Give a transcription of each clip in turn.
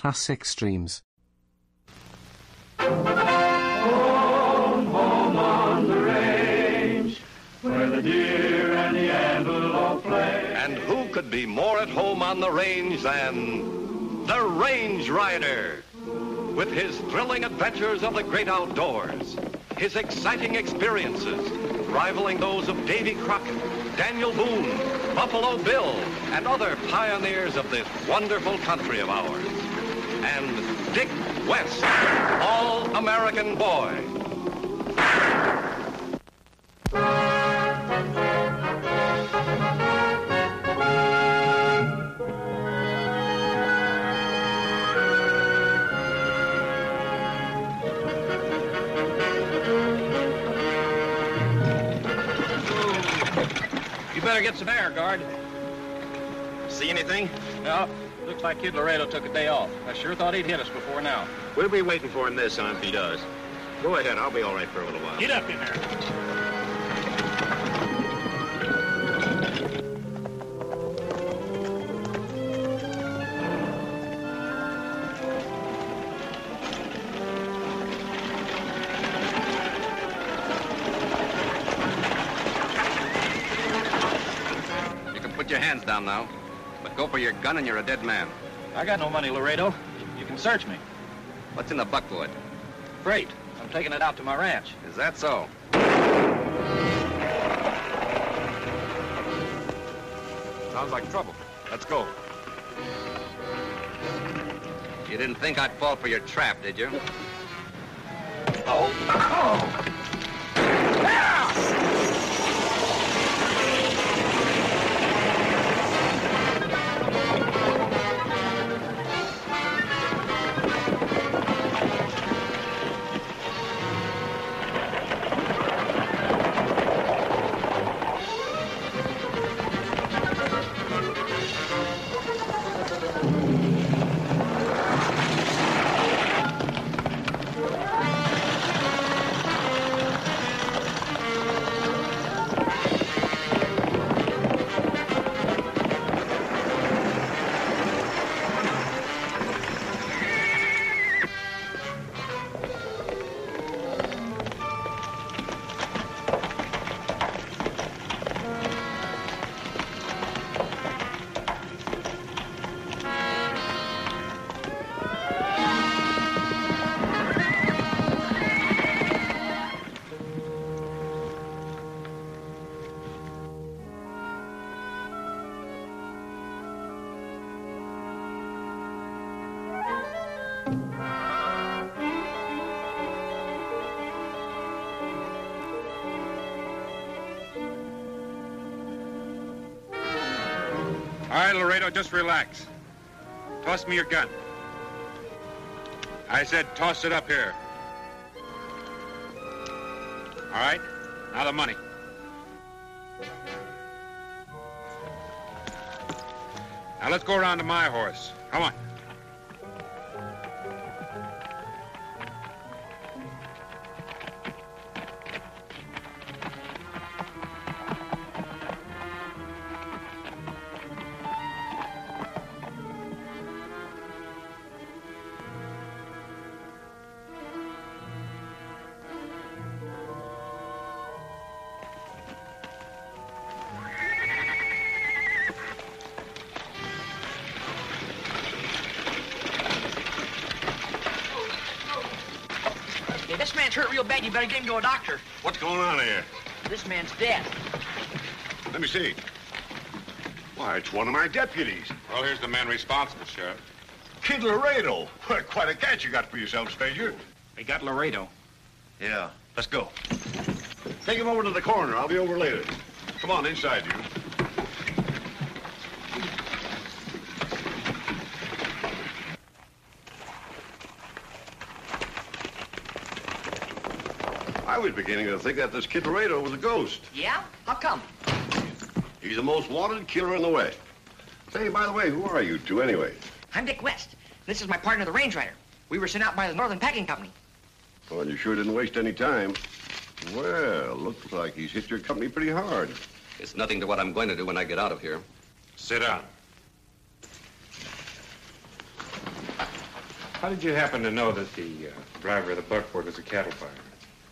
classic streams. Home, home on the range, where the deer and the antelope play. And who could be more at home on the range than the Range Rider? With his thrilling adventures of the great outdoors, his exciting experiences rivaling those of Davy Crockett, Daniel Boone, Buffalo Bill, and other pioneers of this wonderful country of ours. And Dick West, All-American Boy. You better get some air, guard. See anything? No, looks like Kid Laredo took a day off. I sure thought he'd hit us before now. We'll be waiting for him this time if he does. Go ahead, I'll be all right for a little while. Get up in there. Your gun and you're a dead man. I got no money, Laredo. You can search me. What's in the buckboard? Freight. I'm taking it out to my ranch. Is that so? Sounds like trouble. Let's go. You didn't think I'd fall for your trap, did you? Oh. All right, Laredo, just relax. Toss me your gun. I said toss it up here. All right, now the money. Now let's go around to my horse. Man's hurt real bad. You better get him to a doctor. What's going on here? This man's dead. Let me see. Why, it's one of my deputies. Well, here's the man responsible, Sheriff. Kid Laredo. What, quite a catch you got for yourself, stranger. They got Laredo. Yeah, let's go. Take him over to the corner. I'll be over later. Come on, inside you. Was beginning to think that this Kid Laredo was a ghost. Yeah? How come? He's the most wanted killer in the West. Say, by the way, who are you two anyway? I'm Dick West. This is my partner, the Range Rider. We were sent out by the Northern Packing Company. Well, you sure didn't waste any time. Well, looks like he's hit your company pretty hard. It's nothing to what I'm going to do when I get out of here. Sit down. How did you happen to know that the uh, driver of the buckboard was a cattle buyer?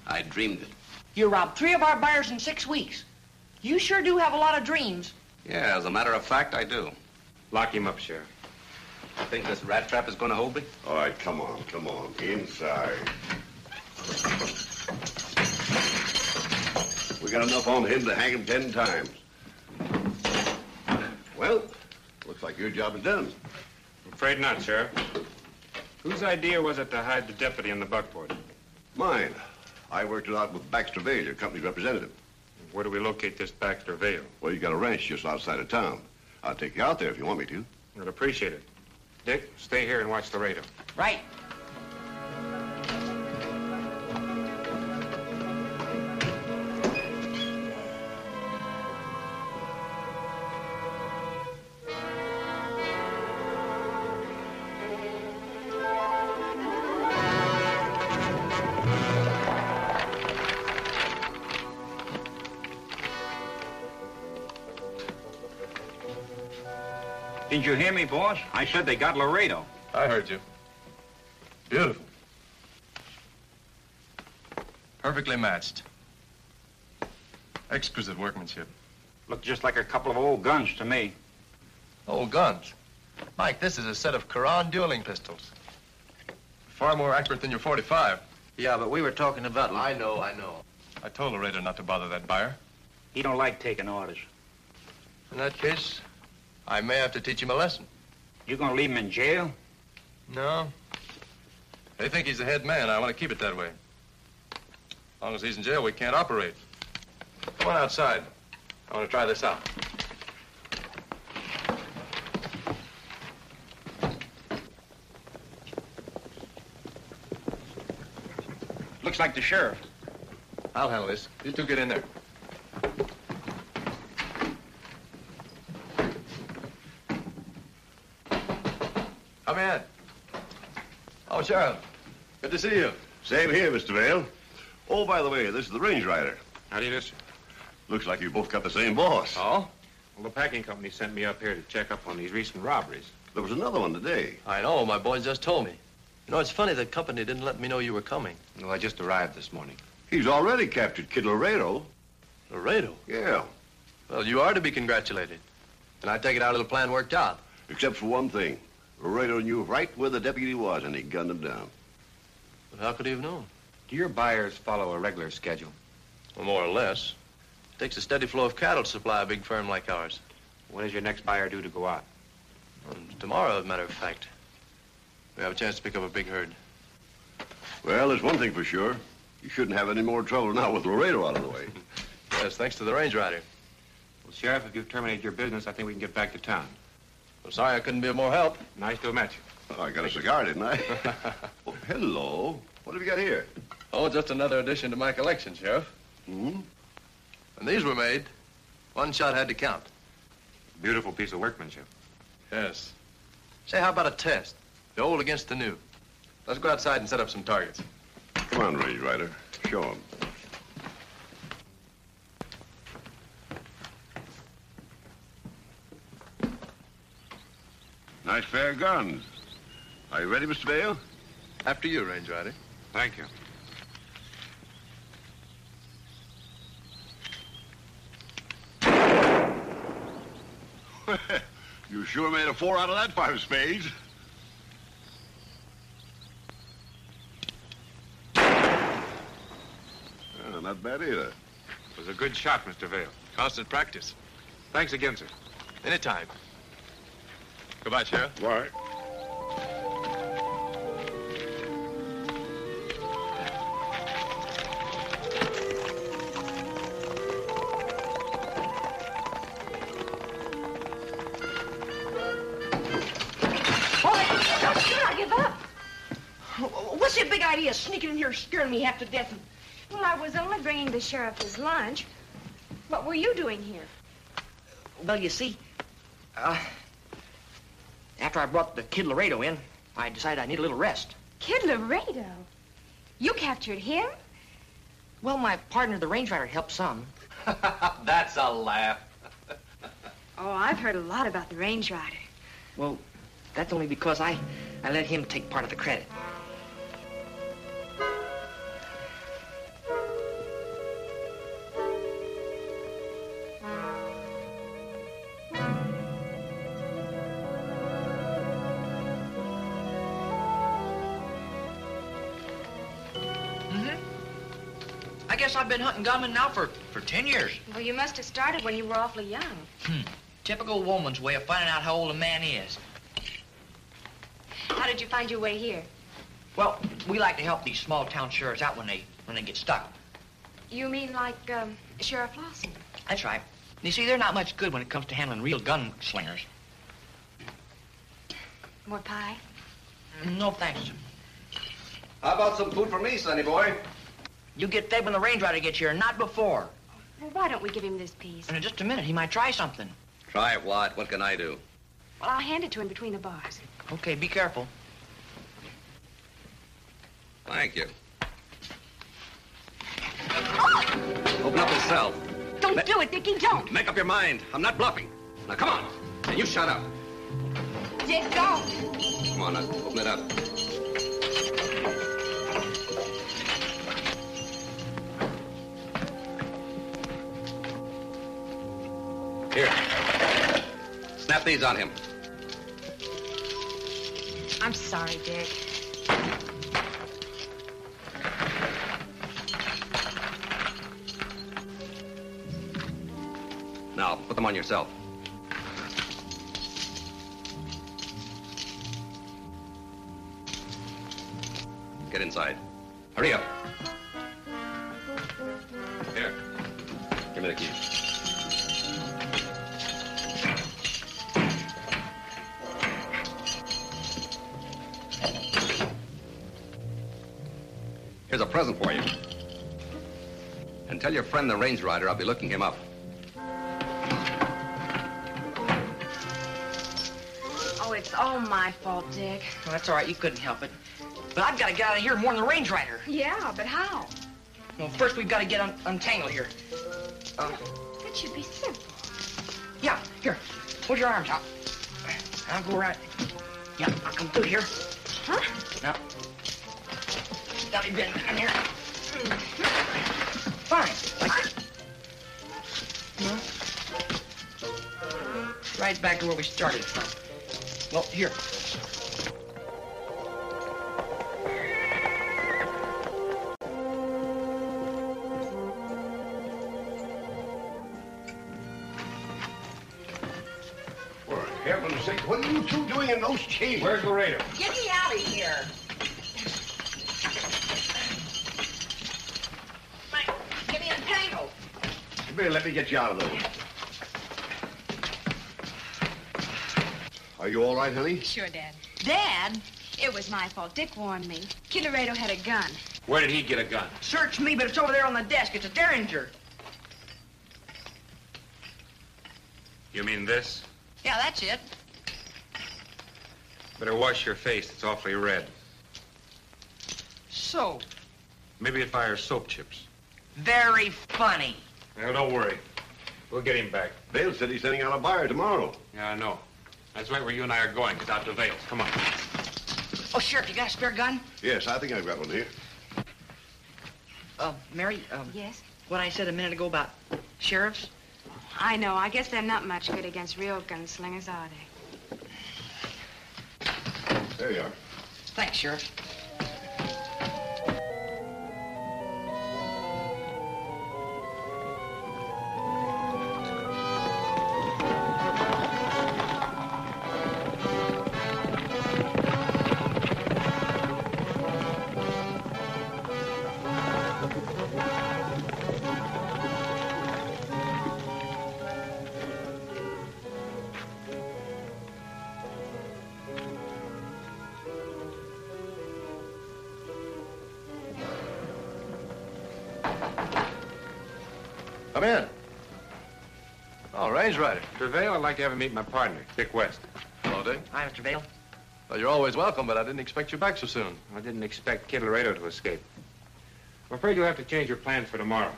I dreamed it. You robbed three of our buyers in six weeks. You sure do have a lot of dreams. Yeah, as a matter of fact, I do. Lock him up, Sheriff. I think this rat trap is going to hold me? All right, come on, come on. Inside. We got enough on him to hang him ten times. Well, looks like your job is done. I'm afraid not, Sheriff. Whose idea was it to hide the deputy in the buckboard? Mine. I worked it out with Baxter Vale, your company's representative. Where do we locate this Baxter Vale? Well, you got a ranch just outside of town. I'll take you out there if you want me to. I'd appreciate it. Dick, stay here and watch the radio. Right. Boss? I said they got Laredo. I heard you. Beautiful. Perfectly matched. Exquisite workmanship. Looked just like a couple of old guns to me. Old guns. Mike, this is a set of Quran dueling pistols. Far more accurate than your 45. Yeah, but we were talking about... I know, I know. I told Laredo not to bother that buyer. He don't like taking orders. In that case, I may have to teach him a lesson. You gonna leave him in jail? No. They think he's the head man. I want to keep it that way. As long as he's in jail, we can't operate. Come on outside. I want to try this out. Looks like the sheriff. I'll handle this. You two get in there. Come in. Oh, Sheriff. Good to see you. Same here, Mr. Vale. Oh, by the way, this is the range rider. How do you do, sir? Looks like you both got the same boss. Oh? Well, the packing company sent me up here to check up on these recent robberies. There was another one today. I know. My boys just told me. You know, it's funny the company didn't let me know you were coming. Well, I just arrived this morning. He's already captured Kid Laredo. Laredo? Yeah, Well, you are to be congratulated. And I take it our little plan worked out. except for one thing. Laredo knew right where the deputy was, and he gunned him down. But how could he have known? Do your buyers follow a regular schedule? Well, more or less. It takes a steady flow of cattle to supply a big firm like ours. When is your next buyer due to go out? And tomorrow, as a matter of fact, we have a chance to pick up a big herd. Well, there's one thing for sure. You shouldn't have any more trouble now with Laredo out of the way. Yes, thanks to the range rider. Well, Sheriff, if you've terminated your business, I think we can get back to town. I'm sorry I couldn't be of more help. Nice to have met you. Oh, I got a cigar, didn't I? oh, hello. What have you got here? Oh, just another addition to my collection, Sheriff. Hmm? When these were made, one shot had to count. Beautiful piece of workmanship. Yes. Say, how about a test? The old against the new. Let's go outside and set up some targets. Come on, Range Rider. Show him. Nice pair of guns. Are you ready, Mr. Vale? After you, Range Rider. Thank you. you sure made a four out of that five of spades. Oh, not bad either. It was a good shot, Mr. Vale. Constant practice. Thanks again, sir. Anytime. Goodbye, Sheriff. Why? Oh, should I give up? What's your big idea sneaking in here scaring me half to death? Well, I was only bringing the sheriff his lunch. What were you doing here? Well, you see, uh, after I brought the kid Laredo in, I decided I need a little rest. Kid Laredo? You captured him? Well, my partner, the range rider, helped some. That's a laugh. Oh, I've heard a lot about the range rider. Well, that's only because I, I let him take part of the credit. Guess I've been hunting gunmen now for, for 10 years. Well, you must have started when you were awfully young. Hmm. Typical woman's way of finding out how old a man is. How did you find your way here? Well, we like to help these small town sheriffs out when they when they get stuck. You mean like um, Sheriff Lawson? That's right. You see, they're not much good when it comes to handling real gun slingers. More pie? No thanks. How about some food for me, sonny boy? You get fed when the range rider gets here, not before. Well, why don't we give him this piece? In just a minute, he might try something. Try what? What can I do? Well, I'll hand it to him between the bars. Okay, be careful. Thank you. Open up his cell. Don't Ma- do it, Dickie, don't. Make up your mind. I'm not bluffing. Now, come on. And you shut up. Dick, don't. Come on, now, open it up. On him. I'm sorry, Dick. Now, put them on yourself. Get inside. Hurry up. Here. Give me the keys. Present for you. And tell your friend the range rider I'll be looking him up. Oh, it's all my fault, Dick. Well, that's all right. You couldn't help it. But I've got to get out of here more than the range rider. Yeah, but how? Well, first we've got to get un- untangled here. Uh, That should be simple. yeah, here. Put your arms out. I'll go right. Yeah, I'll come through here. Right back to where we started from. Well, here. For heaven's sake, what are you two doing in those chains? Where's Laredo? Get me out of here. Mike, Get me entangled. You better let me get you out of those. Are you all right, honey? Sure, Dad. Dad? It was my fault. Dick warned me. Kid Laredo had a gun. Where did he get a gun? Search me, but it's over there on the desk. It's a Derringer. You mean this? Yeah, that's it. Better wash your face. It's awfully red. Soap. Maybe it fires soap chips. very funny. Well, don't worry. We'll get him back. Vale said he's sending out a buyer tomorrow. Yeah, I know. That's right where you and I are going. It's out to Vales. Come on. Oh, Sheriff, you got a spare gun? Yes, I think I've got one here. Uh, Mary, um, Yes? what I said a minute ago about sheriffs? I know. I guess they're not much good against real gunslingers, are they? There you are. Thanks, Sheriff. Come in. Oh, range rider. To Vale, I'd like to have him meet my partner, Dick West. Hello, Dick. Hi, Mr. Vale. Well, you're always welcome, but I didn't expect you back so soon. I didn't expect Kid Laredo to escape. I'm afraid you'll have to change your plans for tomorrow.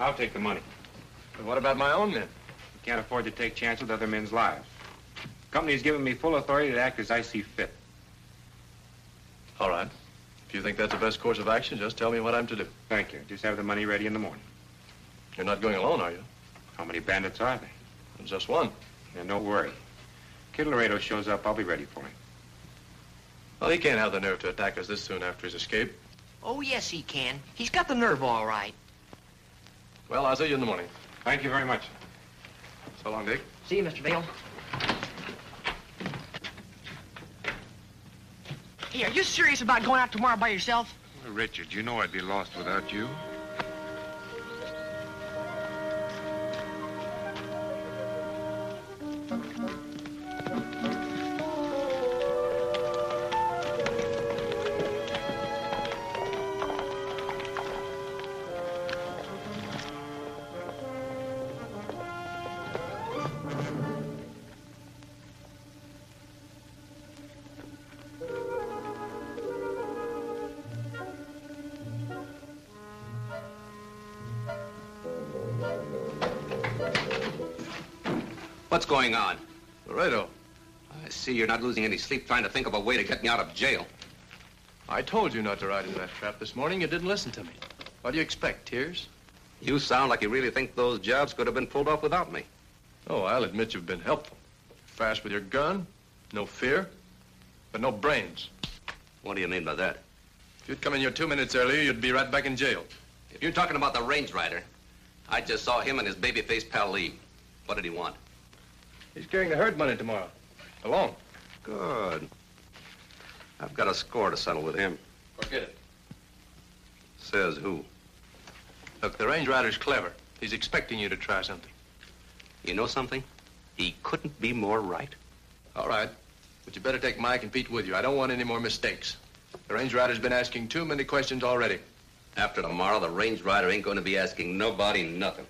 I'll take the money. But what about my own men? You can't afford to take chances with other men's lives. The company's given me full authority to act as I see fit. All right. If you think that's the best course of action, just tell me what I'm to do. Thank you. Just have the money ready in the morning. You're not going alone, are you? How many bandits are there? There's just one. Yeah, no worry. Kid Laredo shows up, I'll be ready for him. Well, he can't have the nerve to attack us this soon after his escape. Oh, yes, he can. He's got the nerve all right. Well, I'll see you in the morning. Thank you very much. So long, Dick. See you, Mr. Vale. Hey, are you serious about going out tomorrow by yourself? Well, Richard, you know I'd be lost without you. What's going on? Laredo, I see you're not losing any sleep trying to think of a way to get me out of jail. I told you not to ride into that trap this morning. You didn't listen to me. What do you expect, tears? You sound like you really think those jobs could have been pulled off without me. Oh, I'll admit you've been helpful. Fast with your gun, no fear, but no brains. What do you mean by that? If you'd come in here two minutes earlier, you'd be right back in jail. If you're talking about the range rider, I just saw him and his baby-faced pal leave. What did he want? He's carrying the herd money tomorrow. Alone. Good. I've got a score to settle with him. Forget it. Says who? Look, the range rider's clever. He's expecting you to try something. You know something? He couldn't be more right. All right. But you better take Mike and Pete with you. I don't want any more mistakes. The range rider's been asking too many questions already. After tomorrow, the range rider ain't going to be asking nobody nothing.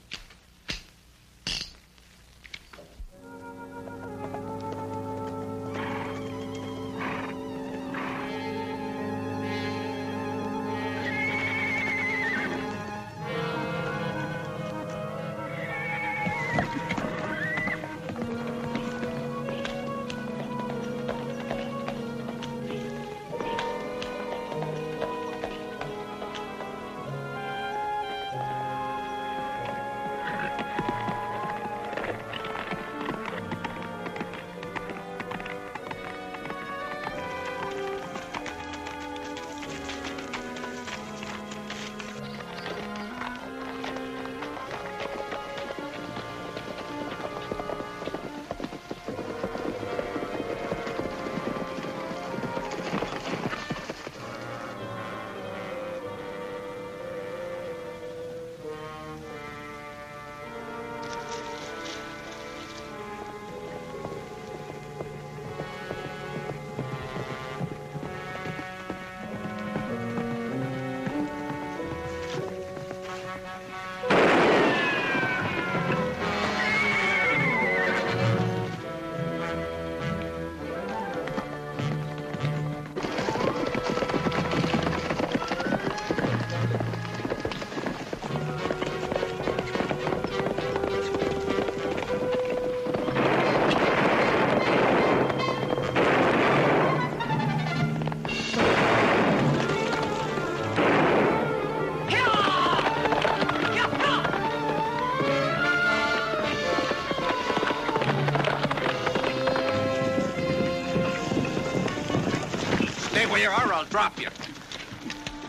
Stay where you are, or I'll drop you.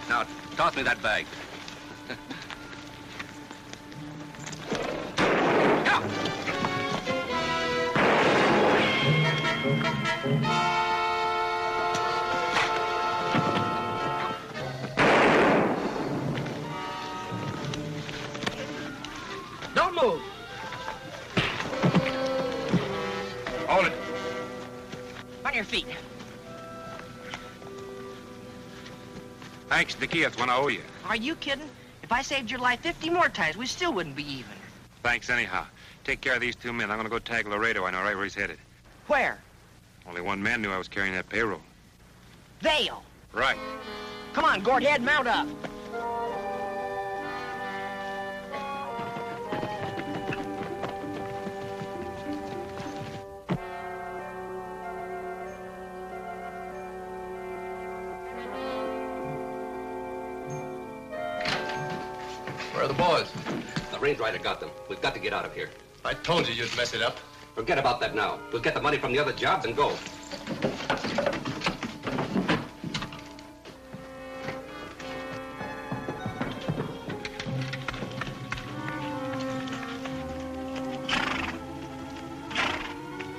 Now, toss me that bag. Don't Thanks, Dickie. That's one I owe you. Are you kidding? If I saved your life 50 more times, we still wouldn't be even. Thanks anyhow. Take care of these two men. I'm gonna go tag Laredo. I know right where he's headed. Where? Only one man knew I was carrying that payroll. Vale. Right. Come on, Gordhead, mount up. The Range Rider got them. We've got to get out of here. I told you you'd mess it up. Forget about that now. We'll get the money from the other jobs and go.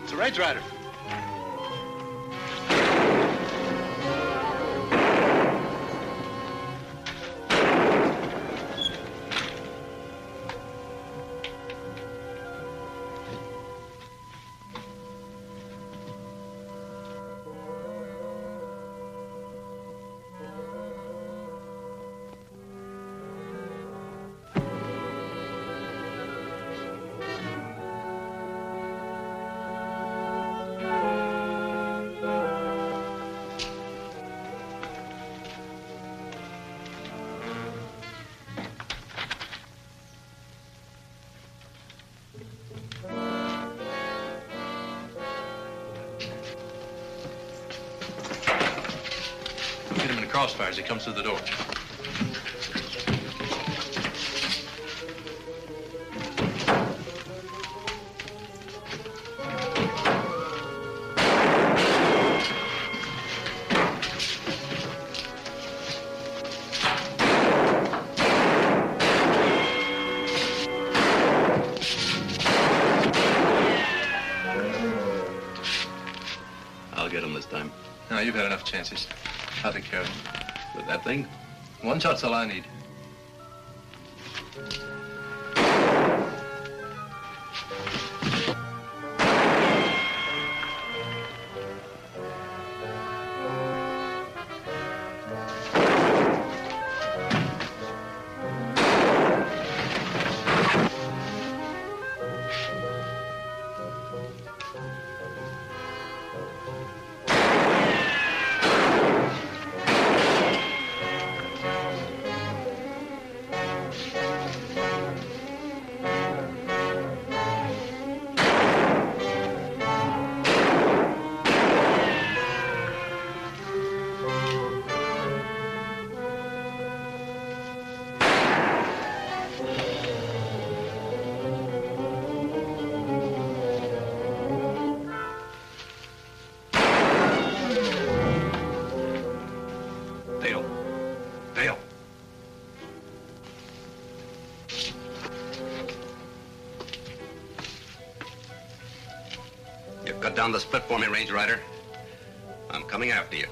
It's a Range Rider. Crossfire as he comes through the door. I'll get him this time. No, you've had enough chances. Take care. With that thing? One shot's all I need. Cut down the split for me, Range Rider. I'm coming after you.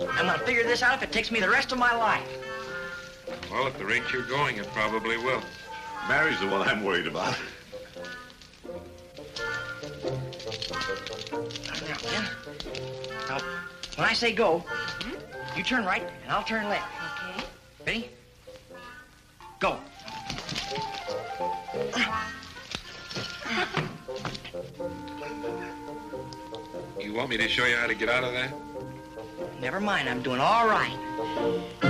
I'm gonna figure this out if it takes me the rest of my life. Well, at the rate you're going, it probably will. Mary's the one I'm worried about. Now, then. Now, when I say go, you turn right and I'll turn left. Okay. Ready? Go. You want me to show you how to get out of there? Never mind, I'm doing all right.